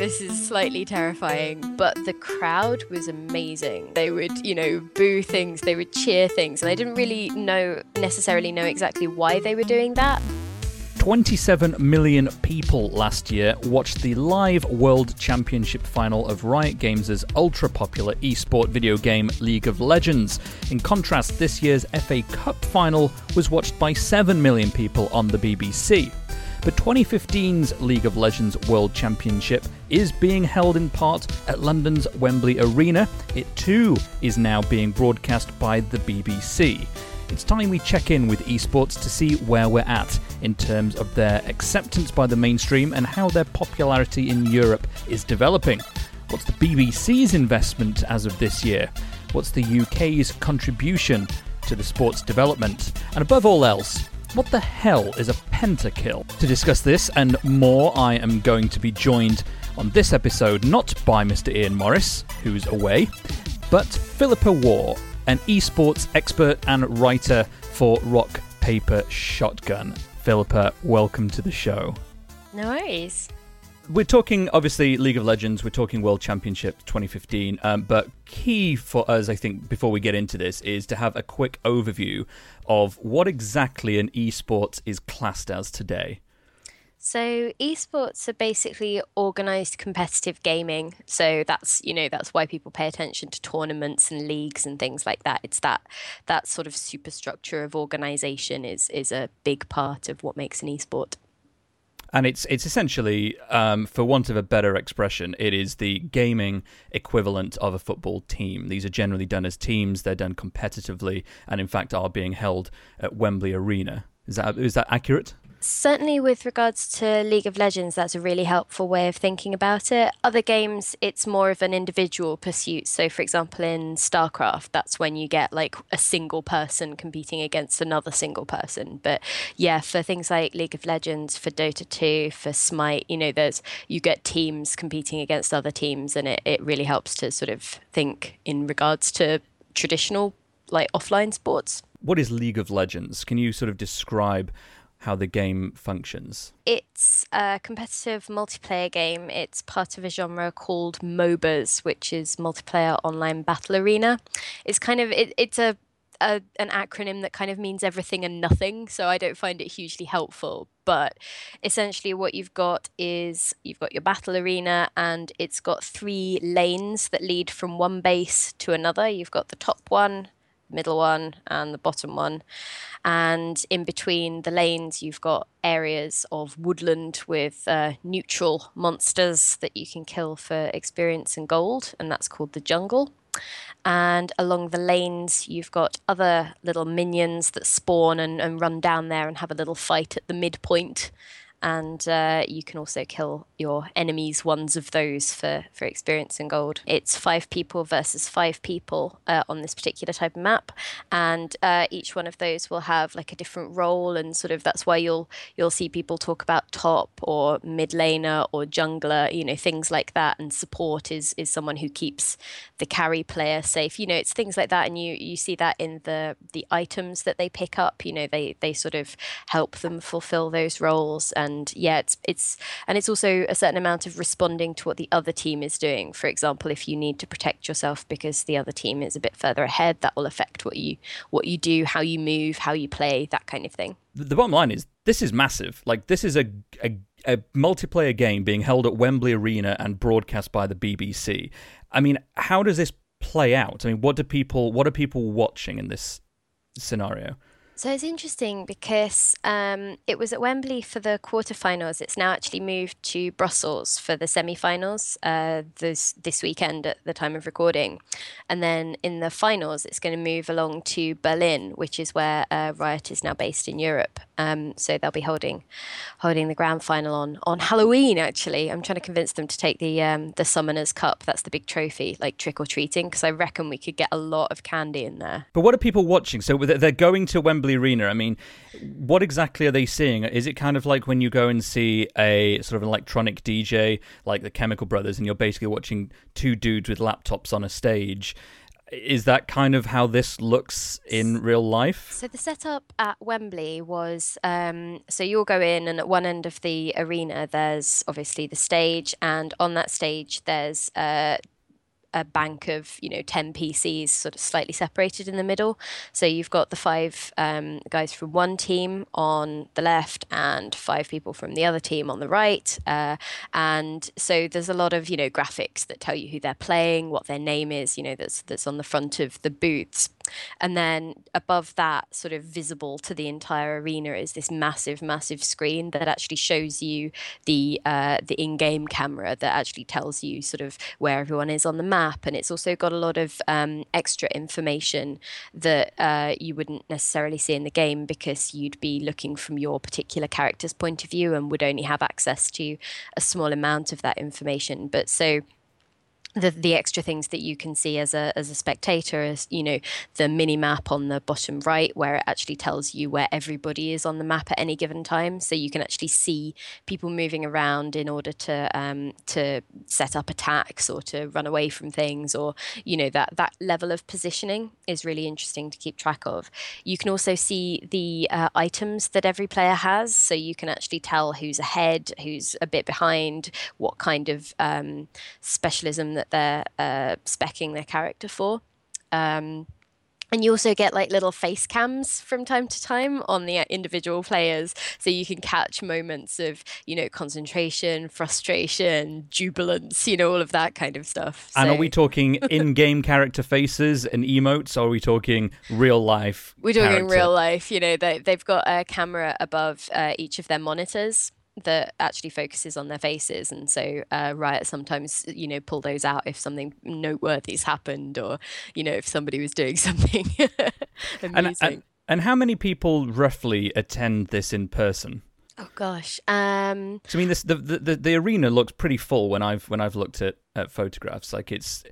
This is slightly terrifying, but the crowd was amazing. They would, you know, boo things, they would cheer things, and I didn't really know necessarily know exactly why they were doing that. 27 million people last year watched the live World Championship final of Riot Games' ultra popular esport video game League of Legends. In contrast, this year's FA Cup final was watched by 7 million people on the BBC. But 2015's League of Legends World Championship is being held in part at London's Wembley Arena. It too is now being broadcast by the BBC. It's time we check in with esports to see where we're at in terms of their acceptance by the mainstream and how their popularity in Europe is developing. What's the BBC's investment as of this year? What's the UK's contribution to the sport's development? And above all else, what the hell is a pentakill? To discuss this and more, I am going to be joined on this episode not by Mr. Ian Morris, who's away, but Philippa Warr, an esports expert and writer for Rock Paper Shotgun. Philippa, welcome to the show. No worries. We're talking obviously League of Legends. We're talking World Championship 2015. Um, but key for us, I think, before we get into this, is to have a quick overview of what exactly an esports is classed as today. So esports are basically organized competitive gaming. So that's you know that's why people pay attention to tournaments and leagues and things like that. It's that that sort of superstructure of organization is is a big part of what makes an esport and it's it's essentially, um, for want of a better expression, it is the gaming equivalent of a football team. These are generally done as teams; they're done competitively, and in fact are being held at Wembley Arena. Is that is that accurate? Certainly, with regards to League of Legends, that's a really helpful way of thinking about it. Other games, it's more of an individual pursuit. So, for example, in StarCraft, that's when you get like a single person competing against another single person. But yeah, for things like League of Legends, for Dota 2, for Smite, you know, there's you get teams competing against other teams, and it, it really helps to sort of think in regards to traditional like offline sports. What is League of Legends? Can you sort of describe how the game functions? It's a competitive multiplayer game. It's part of a genre called MOBAs, which is multiplayer online battle arena. It's kind of it, it's a, a an acronym that kind of means everything and nothing, so I don't find it hugely helpful. But essentially, what you've got is you've got your battle arena, and it's got three lanes that lead from one base to another. You've got the top one, middle one and the bottom one. And in between the lanes, you've got areas of woodland with uh, neutral monsters that you can kill for experience and gold, and that's called the jungle. And along the lanes, you've got other little minions that spawn and, and run down there and have a little fight at the midpoint and uh, you can also kill your enemies ones of those for for experience and gold. It's five people versus five people uh, on this particular type of map. And uh, each one of those will have like a different role and sort of that's why you'll you'll see people talk about top or mid laner or jungler you know things like that. And support is is someone who keeps the carry player safe. You know it's things like that and you you see that in the the items that they pick up. You know they they sort of help them fulfill those roles and and yeah, it's it's and it's also a certain amount of responding to what the other team is doing. For example, if you need to protect yourself because the other team is a bit further ahead, that will affect what you what you do, how you move, how you play, that kind of thing. The bottom line is this is massive. Like this is a, a a multiplayer game being held at Wembley Arena and broadcast by the BBC. I mean, how does this play out? I mean, what do people what are people watching in this scenario? So it's interesting because um, it was at Wembley for the quarterfinals. It's now actually moved to Brussels for the semi-finals uh, this this weekend at the time of recording, and then in the finals, it's going to move along to Berlin, which is where uh, Riot is now based in Europe. Um, so they'll be holding holding the grand final on on Halloween. Actually, I'm trying to convince them to take the um, the Summoners Cup. That's the big trophy, like trick or treating, because I reckon we could get a lot of candy in there. But what are people watching? So they're going to Wembley Arena. I mean, what exactly are they seeing? Is it kind of like when you go and see a sort of electronic DJ like the Chemical Brothers, and you're basically watching two dudes with laptops on a stage? Is that kind of how this looks in real life? So the setup at Wembley was um, so you'll go in, and at one end of the arena, there's obviously the stage, and on that stage, there's uh, a bank of you know 10 PCs sort of slightly separated in the middle. So you've got the five um, guys from one team on the left and five people from the other team on the right. Uh, and so there's a lot of you know graphics that tell you who they're playing, what their name is, you know that's that's on the front of the booths. And then above that, sort of visible to the entire arena, is this massive, massive screen that actually shows you the uh, the in-game camera that actually tells you sort of where everyone is on the map, and it's also got a lot of um, extra information that uh, you wouldn't necessarily see in the game because you'd be looking from your particular character's point of view and would only have access to a small amount of that information. But so the the extra things that you can see as a as a spectator is you know the mini map on the bottom right where it actually tells you where everybody is on the map at any given time. So you can actually see people moving around in order to um, to set up attacks or to run away from things or you know that that level of positioning is really interesting to keep track of. You can also see the uh, items that every player has. So you can actually tell who's ahead who's a bit behind what kind of um, specialism that they're uh, specking their character for. Um, and you also get like little face cams from time to time on the individual players. So you can catch moments of you know concentration frustration jubilance you know all of that kind of stuff. So... and are we talking in-game character faces and emotes or are we talking real life we're talking real life you know they, they've got a camera above uh, each of their monitors that actually focuses on their faces and so uh, riot sometimes you know pull those out if something noteworthy's happened or you know if somebody was doing something amusing and, and, and, how many people roughly attend this in person? Oh gosh um so i mean this the, the the arena looks pretty full when i've when i've looked at at photographs. Like it's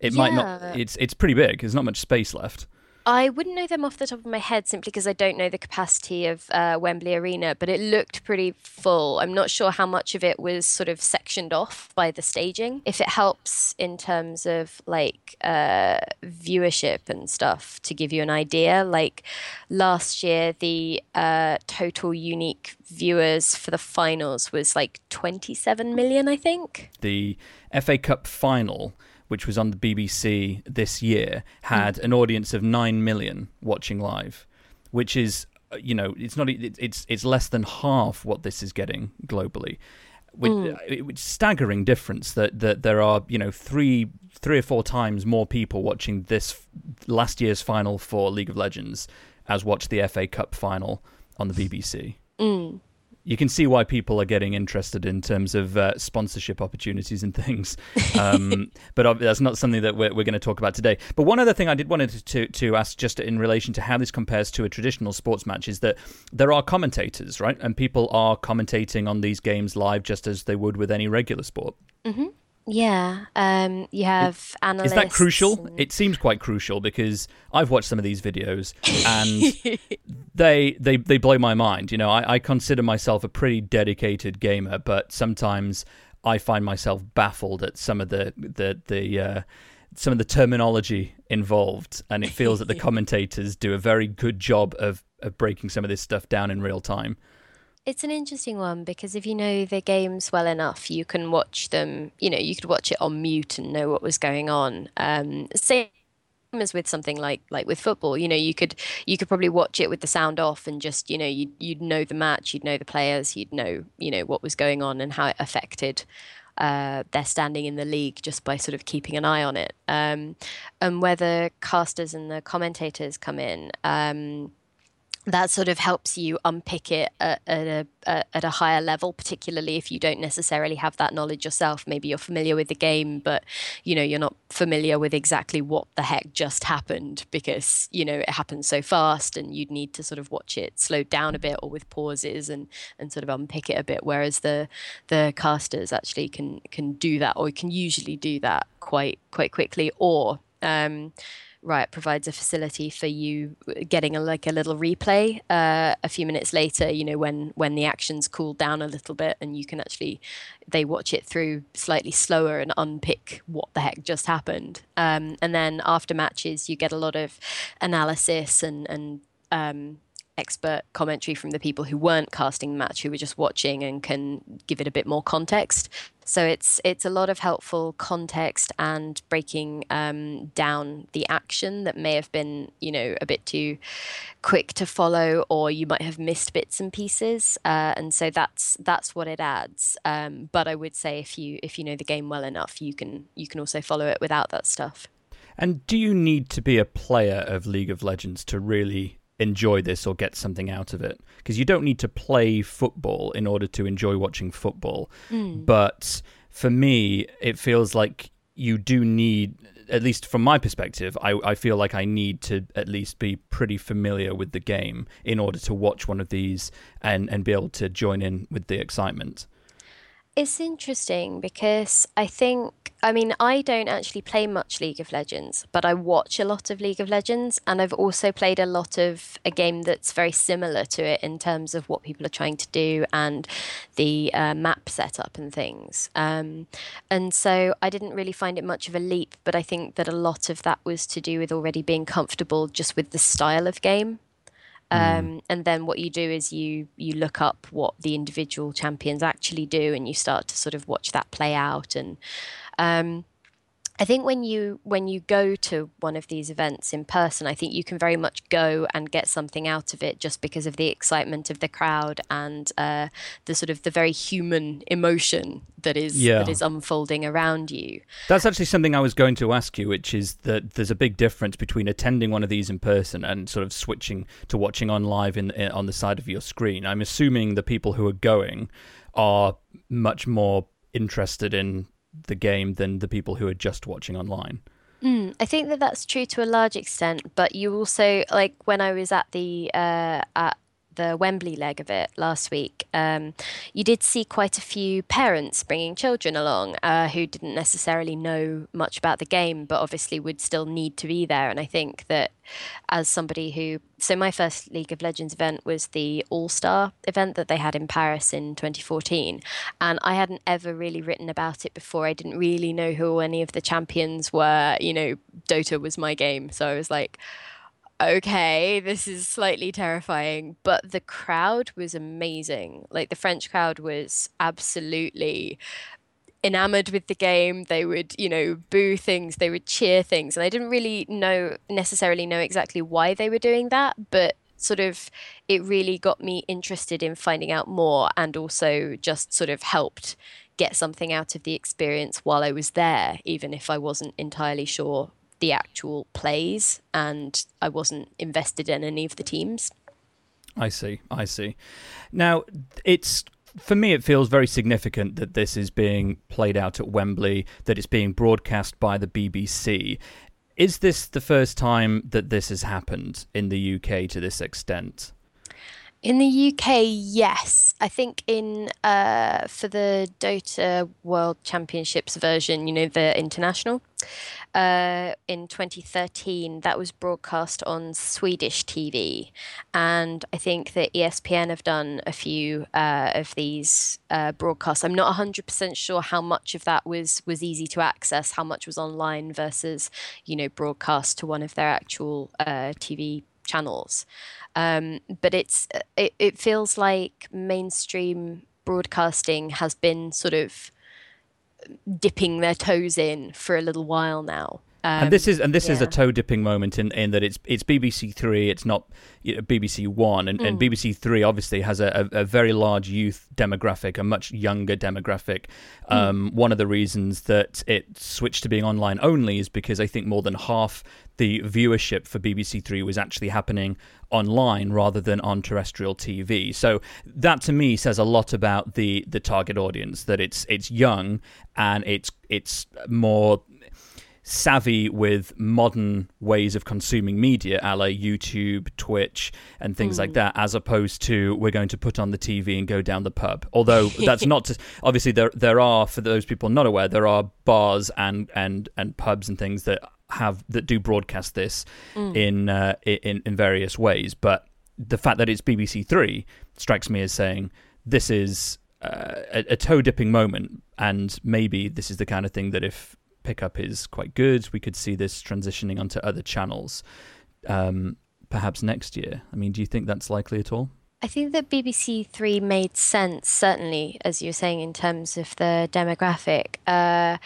it yeah. might not it's it's pretty big. There's not much space left I wouldn't know them off the top of my head simply because I don't know the capacity of uh, Wembley Arena, but it looked pretty full. I'm not sure how much of it was sort of sectioned off by the staging. If it helps in terms of like uh, viewership and stuff to give you an idea, like last year, the uh, total unique viewers for the finals was like 27 million, I think. The FA Cup final which was on the BBC this year, had mm. an audience of nine million watching live, which is uh, you know it's not it's it's less than half what this is getting globally. With, mm. it's staggering difference that that there are you know three three or four times more people watching this last year's final for League of Legends as watched the FA Cup final on the BBC. Mm you can see why people are getting interested in terms of uh, sponsorship opportunities and things. Um, but that's not something that we're, we're going to talk about today. But one other thing I did wanted to, to ask, just in relation to how this compares to a traditional sports match, is that there are commentators, right? And people are commentating on these games live just as they would with any regular sport. Mm-hmm. Yeah, um, you have analysts. Is that crucial? And... It seems quite crucial because I've watched some of these videos and they they they blow my mind. You know, I, I consider myself a pretty dedicated gamer, but sometimes I find myself baffled at some of the the the uh, some of the terminology involved, and it feels that the commentators do a very good job of of breaking some of this stuff down in real time. It's an interesting one because if you know the games well enough, you can watch them. You know, you could watch it on mute and know what was going on. Um, same as with something like like with football. You know, you could you could probably watch it with the sound off and just you know you you'd know the match, you'd know the players, you'd know you know what was going on and how it affected. Uh, their standing in the league just by sort of keeping an eye on it. Um, and where the casters and the commentators come in, um, that sort of helps you unpick it at, at, a, at a higher level particularly if you don't necessarily have that knowledge yourself. Maybe you're familiar with the game but you know you're not familiar with exactly what the heck just happened because you know it happens so fast and you'd need to sort of watch it slowed down a bit or with pauses and and sort of unpick it a bit. Whereas the the casters actually can can do that or can usually do that quite quite quickly. Or um, Riot provides a facility for you getting a, like a little replay uh, a few minutes later. You know when when the actions cool down a little bit, and you can actually they watch it through slightly slower and unpick what the heck just happened. Um, and then after matches, you get a lot of analysis and and um, expert commentary from the people who weren't casting the match, who were just watching and can give it a bit more context. So it's it's a lot of helpful context and breaking um, down the action that may have been you know a bit too quick to follow, or you might have missed bits and pieces. Uh, and so that's that's what it adds. Um, but I would say if you if you know the game well enough, you can you can also follow it without that stuff. And do you need to be a player of League of Legends to really enjoy this or get something out of it. Because you don't need to play football in order to enjoy watching football. Mm. but for me it feels like you do need at least from my perspective I, I feel like i need to at least be pretty familiar with the game in order to watch one of these and and be able to join in with the excitement it's interesting because I think, I mean, I don't actually play much League of Legends, but I watch a lot of League of Legends. And I've also played a lot of a game that's very similar to it in terms of what people are trying to do and the uh, map setup and things. Um, and so I didn't really find it much of a leap, but I think that a lot of that was to do with already being comfortable just with the style of game. Mm. Um, and then what you do is you you look up what the individual champions actually do, and you start to sort of watch that play out. And um, I think when you when you go to one of these events in person, I think you can very much go and get something out of it just because of the excitement of the crowd and uh, the sort of the very human emotion that is yeah. that is unfolding around you. That's actually something I was going to ask you, which is that there's a big difference between attending one of these in person and sort of switching to watching on live in, in on the side of your screen. I'm assuming the people who are going are much more interested in the game than the people who are just watching online. Mm, I think that that's true to a large extent, but you also like when I was at the uh, at the Wembley leg of it last week, um, you did see quite a few parents bringing children along uh, who didn't necessarily know much about the game, but obviously would still need to be there. And I think that as somebody who, so my first League of Legends event was the All Star event that they had in Paris in 2014. And I hadn't ever really written about it before. I didn't really know who any of the champions were. You know, Dota was my game. So I was like, okay, this is slightly terrifying, but the crowd was amazing. Like the French crowd was absolutely enamored with the game. They would, you know, boo things, they would cheer things, and I didn't really know necessarily know exactly why they were doing that, but sort of it really got me interested in finding out more and also just sort of helped get something out of the experience while I was there, even if I wasn't entirely sure the actual plays and I wasn't invested in any of the teams. I see. I see. Now, it's for me, it feels very significant that this is being played out at Wembley, that it's being broadcast by the BBC. Is this the first time that this has happened in the UK to this extent? In the UK, yes. I think in uh, for the Dota World Championships version, you know, the international, uh, in 2013, that was broadcast on Swedish TV. And I think that ESPN have done a few uh, of these uh, broadcasts. I'm not 100% sure how much of that was, was easy to access, how much was online versus, you know, broadcast to one of their actual uh, TV channels. Um, but it's it, it feels like mainstream broadcasting has been sort of dipping their toes in for a little while now. Um, and this is and this yeah. is a toe dipping moment in, in that it's it's BBC Three, it's not you know, BBC One, and, Mm. and BBC Three obviously has a, a, a very large youth demographic, a much younger demographic. Mm. Um, One of the reasons that it switched to being online only is because I think more than half the viewership for BBC Three was actually happening online rather than on terrestrial TV. So that to me says a lot about the the target audience that it's it's young and it's it's more savvy with modern ways of consuming media, a la YouTube, Twitch, and things like that, as opposed to we're going to put on the TV and go down the pub. Although that's not to, obviously there there are for those people not aware there are bars and and and pubs and things that have that do broadcast this in uh, in in various ways, but the fact that it's BBC Three strikes me as saying this is uh, a, a toe dipping moment, and maybe this is the kind of thing that if pickup is quite good, we could see this transitioning onto other channels, um, perhaps next year. I mean, do you think that's likely at all? I think that BBC Three made sense, certainly, as you're saying, in terms of the demographic. Uh,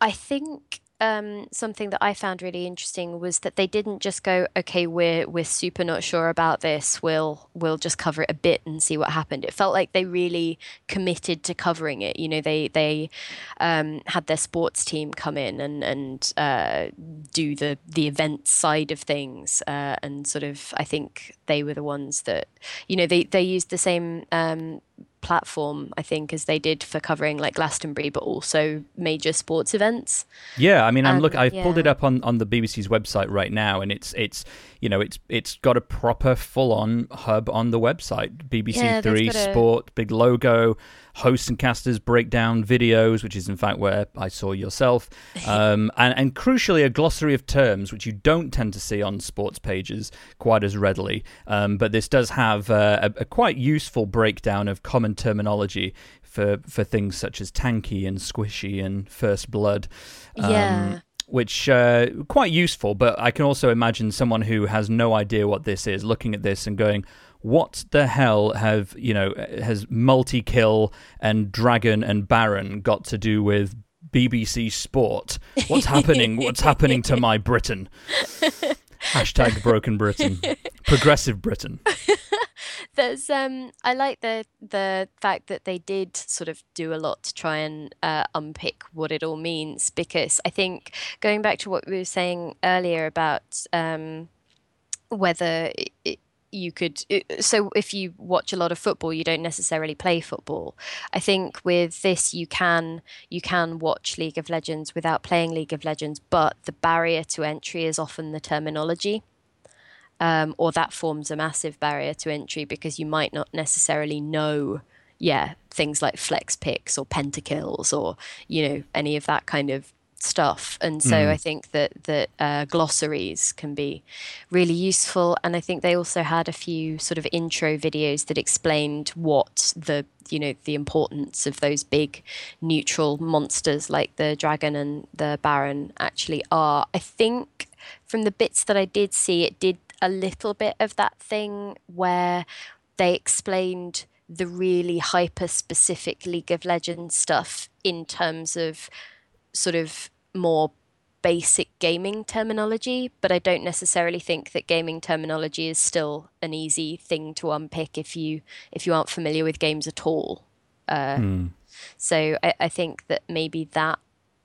I think um, something that I found really interesting was that they didn't just go, "Okay, we're we're super not sure about this. We'll we'll just cover it a bit and see what happened." It felt like they really committed to covering it. You know, they they um, had their sports team come in and and uh, do the the event side of things, uh, and sort of I think they were the ones that you know they they used the same. Um, platform I think as they did for covering like Glastonbury but also major sports events Yeah, I mean, I'm Um, look. I've pulled it up on, on the BBC's website right now, and it's it's you know it's it's got a proper full on hub on the website. BBC yeah, Three got a- Sport, big logo, hosts and casters breakdown videos, which is in fact where I saw yourself, um, and and crucially a glossary of terms which you don't tend to see on sports pages quite as readily. Um, but this does have uh, a, a quite useful breakdown of common terminology. For, for things such as tanky and squishy and first blood, um, Yeah. which uh, quite useful. But I can also imagine someone who has no idea what this is looking at this and going, "What the hell have you know has multi kill and dragon and baron got to do with?" BBC Sport. What's happening? What's happening to my Britain? Hashtag broken Britain. Progressive Britain. there's um I like the the fact that they did sort of do a lot to try and uh, unpick what it all means because I think going back to what we were saying earlier about um whether it, it, you could so if you watch a lot of football you don't necessarily play football. I think with this you can you can watch league of legends without playing league of legends but the barrier to entry is often the terminology um, or that forms a massive barrier to entry because you might not necessarily know yeah things like flex picks or pentakills or you know any of that kind of stuff. And so i think that that uh, glossaries can be really useful. And i think they also had a few sort of intro videos that explained what the you know the importance of those big neutral monsters like the dragon and the baron actually are. I think from the bits that i did see it did a little bit of that thing where they explained the really hyper specific League of Legends stuff in terms of sort of more basic gaming terminology, but I don't necessarily think that gaming terminology is still an easy thing to unpick if you if you aren't familiar with games at all. Uh, So I, I think that maybe that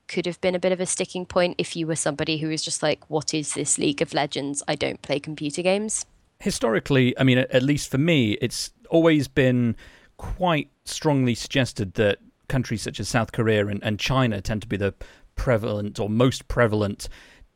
could have been a bit of a sticking point if you were somebody who was just like, "What is this League of Legends? I don't play computer games." historically, I mean, at least for me, it's always been quite strongly suggested that countries such as South Korea and, and China tend to be the prevalent or most prevalent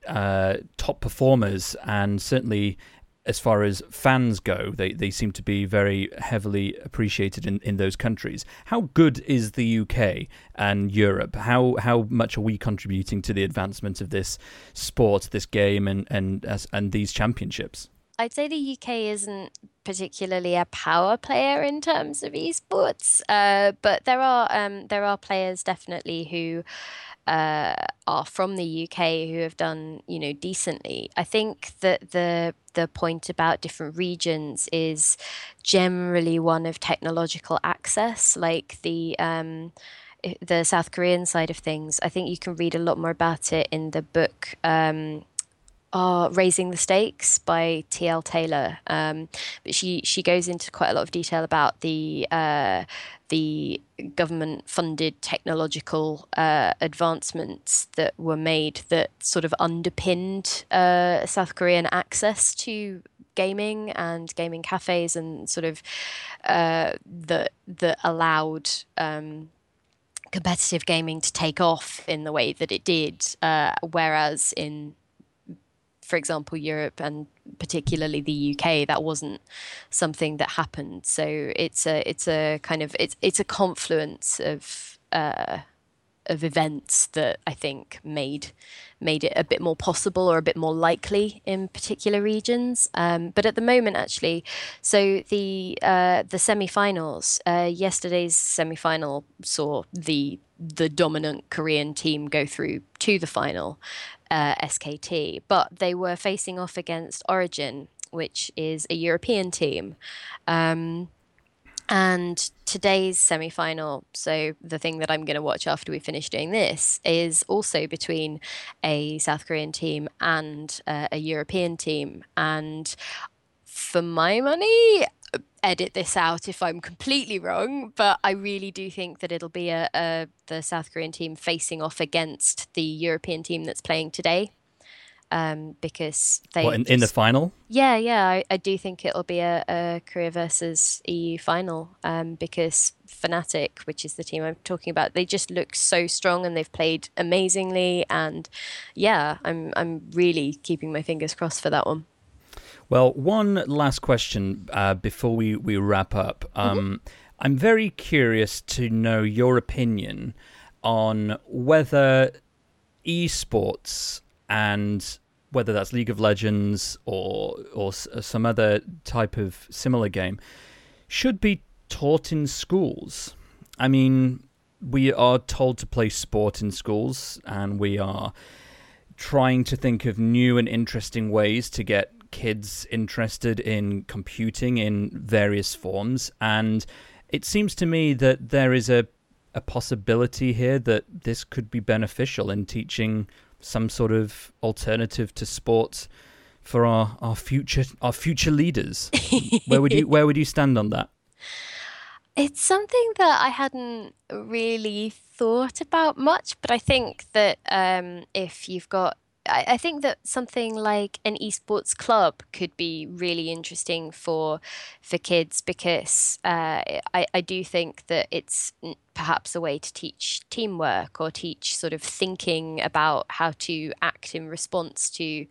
uh, top performers, and certainly as far as fans go, they, they seem to be very heavily appreciated in, in those countries. How good is the UK and Europe? How how much are we contributing to the advancement of this sport, this game, and and and these championships? I'd say the UK isn't particularly a power player in terms of esports, uh, but there are um, there are players definitely who uh, are from the UK who have done you know decently. I think that the the point about different regions is generally one of technological access, like the um, the South Korean side of things, I think you can read a lot more about it in the book. Um, uh, Raising the Stakes by T.L. Taylor. Um, but she, she goes into quite a lot of detail about the uh, the government funded technological uh, advancements that were made that sort of underpinned uh, South Korean access to gaming and gaming cafes and sort of uh, that that allowed um, competitive gaming to take off in the way that it did, uh, whereas in for example, Europe and particularly the UK, that wasn't something that happened. So it's a it's a kind of it's it's a confluence of uh, of events that I think made made it a bit more possible or a bit more likely in particular regions. Um, but at the moment, actually, so the uh, the semi-finals, uh, yesterday's semi-final saw the the dominant Korean team go through to the final, uh, SKT, but they were facing off against Origin, which is a European team. Um, and today's semi final, so the thing that I'm going to watch after we finish doing this, is also between a South Korean team and uh, a European team. And for my money, edit this out if I'm completely wrong, but I really do think that it'll be a, a the South Korean team facing off against the European team that's playing today um, because they what, in, in, the final. Yeah, yeah, I, I do think it'll be a, a Korea versus EU final um, because Fnatic, which is the team I'm talking about, they just look so strong and they've played amazingly, and yeah, I'm I'm really keeping my fingers crossed for that one. Well, one last question uh, before we, we wrap up. Mm-hmm. Um, mm-hmm. I'm very curious to know your opinion on whether esports and whether that's League of Legends or or some other type of similar game, should be taught in schools. I mean, we are told to play sport in schools, and we are trying to think of new and interesting ways to get kids interested in computing in various forms. And it seems to me that there is a a possibility here that this could be beneficial in teaching some sort of alternative to sports for our, our future our future leaders. where would you where would you stand on that? It's something that I hadn't really thought about much, but I think that um, if you've got I, I think that something like an esports club could be really interesting for for kids because uh, I, I do think that it's perhaps a way to teach teamwork or teach sort of thinking about how to act in response to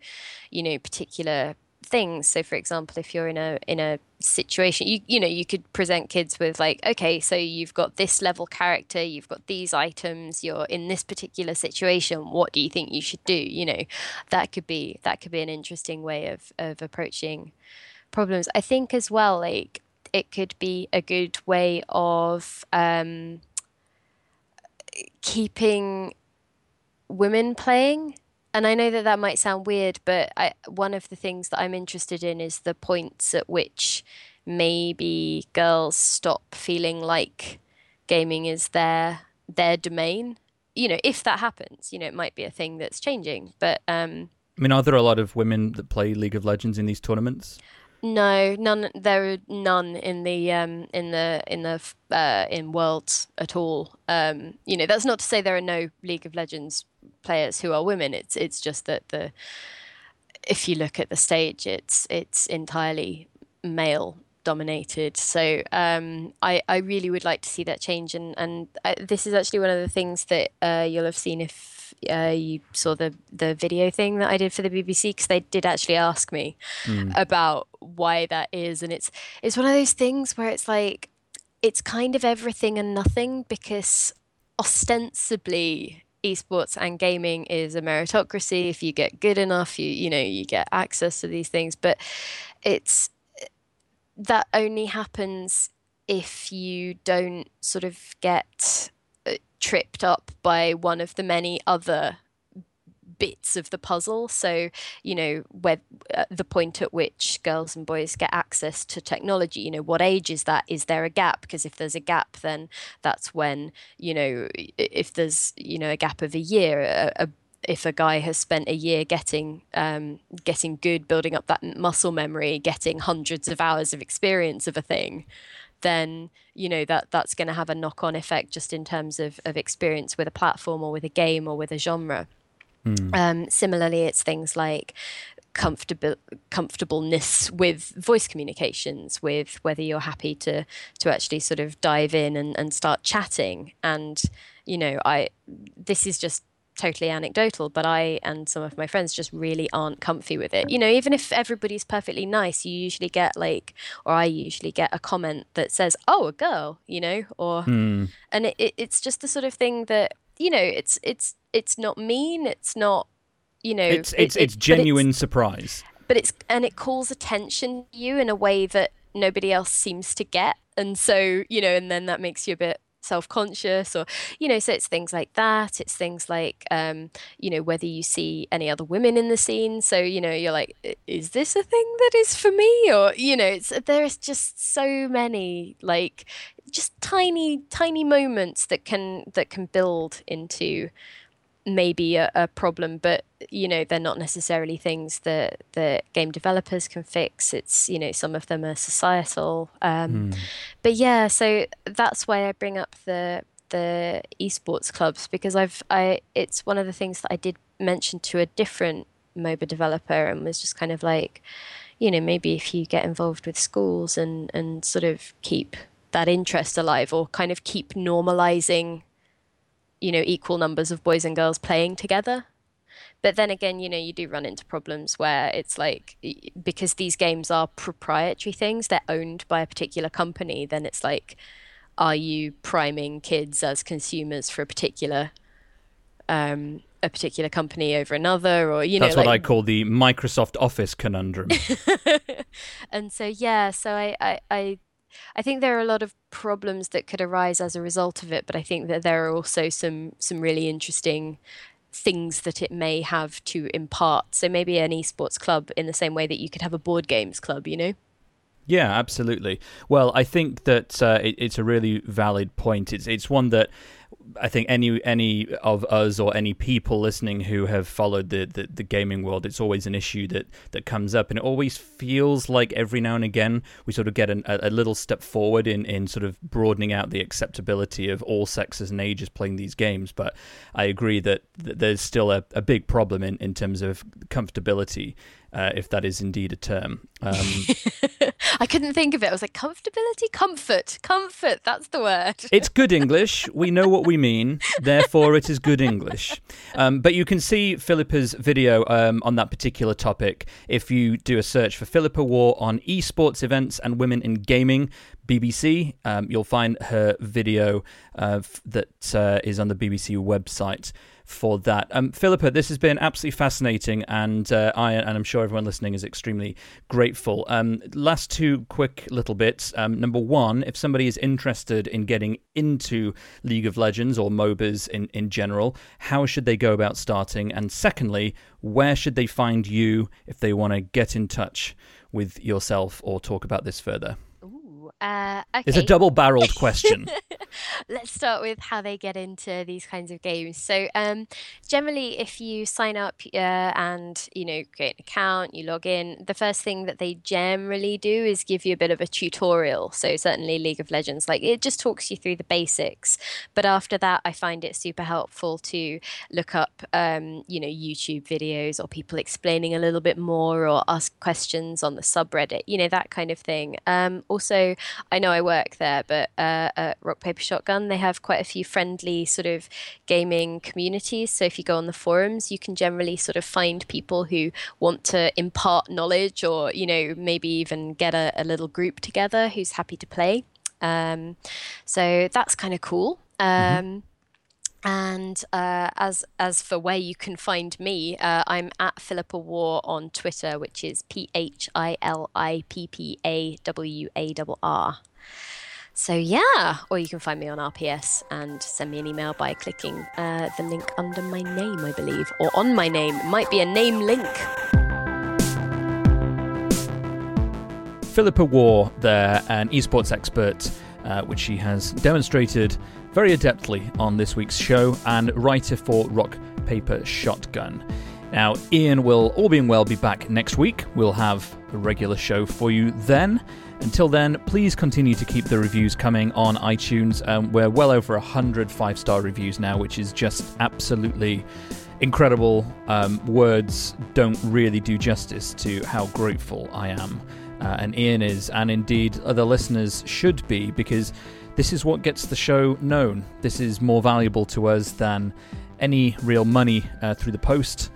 you know particular things. So, for example, if you're in a in a situation, you you know you could present kids with like, okay, so you've got this level character, you've got these items, you're in this particular situation. What do you think you should do? You know, that could be that could be an interesting way of of approaching problems. I think as well, like it could be a good way of um, keeping women playing and I know that that might sound weird, but I, one of the things that I'm interested in is the points at which maybe girls stop feeling like gaming is their their domain. You know, if that happens, you know, it might be a thing that's changing. But um, I mean, are there a lot of women that play League of Legends in these tournaments? No, none. There are none in the um, in the in the uh, in Worlds at all. Um, you know, that's not to say there are no League of Legends players who are women. It's it's just that the if you look at the stage, it's it's entirely male dominated. So um, I I really would like to see that change, and and I, this is actually one of the things that uh, you'll have seen if uh, you saw the the video thing that I did for the BBC because they did actually ask me mm. about why that is, and it's it's one of those things where it's like it's kind of everything and nothing because ostensibly esports and gaming is a meritocracy. If you get good enough you you know you get access to these things. But it's that only happens if you don't sort of get uh, tripped up by one of the many other bits of the puzzle. So, you know, where uh, the point at which girls and boys get access to technology, you know, what age is that? Is there a gap? Because if there's a gap, then that's when, you know, if there's, you know, a gap of a year, a, a if a guy has spent a year getting um, getting good, building up that muscle memory, getting hundreds of hours of experience of a thing, then you know that that's going to have a knock-on effect just in terms of, of experience with a platform or with a game or with a genre. Mm. Um, similarly, it's things like comfortable comfortableness with voice communications with whether you're happy to to actually sort of dive in and, and start chatting and you know i this is just totally anecdotal, but I and some of my friends just really aren't comfy with it. You know, even if everybody's perfectly nice, you usually get like, or I usually get a comment that says, "Oh, a girl," you know, or mm. and it, it, it's just the sort of thing that you know, it's it's it's not mean, it's not, you know, it's it's it, it's genuine it's, surprise, but it's and it calls attention to you in a way that nobody else seems to get, and so you know, and then that makes you a bit self-conscious or you know so it's things like that. It's things like um you know whether you see any other women in the scene. So you know you're like is this a thing that is for me? Or you know it's there's just so many like just tiny tiny moments that can that can build into maybe a, a, problem, but you know they're not necessarily things that the game developers can fix. It's you know some of them are societal, um, mm. but yeah. So that's why I bring up the the esports clubs because I've I it's one of the things that I did mention to a different MOBA developer and was just kind of like, you know, maybe if you get involved with schools and and sort of keep that interest alive or kind of keep normalizing you know equal numbers of boys and girls playing together. But then again you know you do run into problems where it's like because these games are proprietary things they're owned by a particular company then it's like are you priming kids as consumers for a particular um, a particular company over another or you know that's like... what i call the microsoft office conundrum. And so yeah so I, I i I think there are a lot of problems that could arise as a result of it, but I think that there are also some some really interesting things that it may have to impart. So maybe an esports club in the same way that you could have a board games club, you know? Yeah, absolutely. Well, I think that uh, it, it's a really valid point. It's it's one that I think any any of us or any people listening who have followed the, the, the, gaming world, it's always an issue that, that comes up, and it always feels like every now and again we sort of get an, a, a, little step forward in, in sort of broadening out the acceptability of all sexes and ages playing these games. But I agree that, there's still a, a big problem in, in terms of comfortability uh, if that is indeed a term. Um, I couldn't think of it. I was like, comfortability, comfort, comfort. That's the word. it's good English. We know what we mean. Therefore, it is good English. Um, but you can see Philippa's video um, on that particular topic if you do a search for Philippa Warr on esports events and women in gaming. BBC. Um, you'll find her video uh, that uh, is on the BBC website for that. Um, Philippa, this has been absolutely fascinating, and uh, I and I'm sure everyone listening is extremely grateful. Um, last two quick little bits. Um, number one, if somebody is interested in getting into League of Legends or MOBAs in, in general, how should they go about starting? And secondly, where should they find you if they want to get in touch with yourself or talk about this further? Uh, okay. It's a double barreled question. Let's start with how they get into these kinds of games. So, um, generally, if you sign up uh, and you know create an account, you log in. The first thing that they generally do is give you a bit of a tutorial. So, certainly, League of Legends, like it just talks you through the basics. But after that, I find it super helpful to look up, um, you know, YouTube videos or people explaining a little bit more or ask questions on the subreddit. You know, that kind of thing. Um, also I know I work there, but uh, at Rock Paper Shotgun, they have quite a few friendly sort of gaming communities. So if you go on the forums, you can generally sort of find people who want to impart knowledge or, you know, maybe even get a, a little group together who's happy to play. Um, so that's kind of cool. Mm-hmm. Um, mm-hmm. And uh, as as for where you can find me, uh, I'm at Philippa Warr on Twitter, which is P H I L I P P A W A R R. So yeah, or you can find me on RPS and send me an email by clicking uh, the link under my name, I believe, or on my name. It might be a name link. Philippa Warr, there, an esports expert, uh, which she has demonstrated very adeptly on this week's show, and writer for Rock Paper Shotgun. Now, Ian will, all being well, be back next week. We'll have a regular show for you then. Until then, please continue to keep the reviews coming on iTunes. Um, we're well over 100 five star reviews now, which is just absolutely incredible. Um, words don't really do justice to how grateful I am uh, and Ian is, and indeed other listeners should be, because this is what gets the show known. This is more valuable to us than any real money uh, through the post,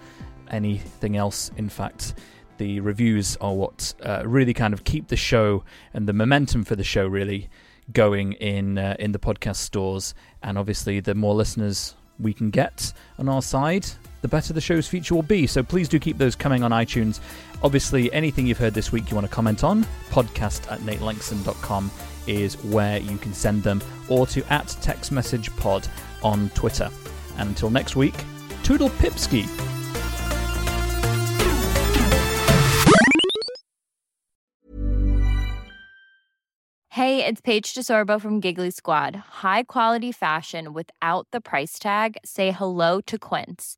anything else, in fact. The reviews are what uh, really kind of keep the show and the momentum for the show really going in uh, in the podcast stores. And obviously, the more listeners we can get on our side, the better the show's future will be. So please do keep those coming on iTunes. Obviously, anything you've heard this week you want to comment on, podcast at natelanxon.com is where you can send them, or to at text message pod on Twitter. And until next week, Toodle Pipski. Hey, it's Paige DeSorbo from Giggly Squad. High quality fashion without the price tag? Say hello to Quince.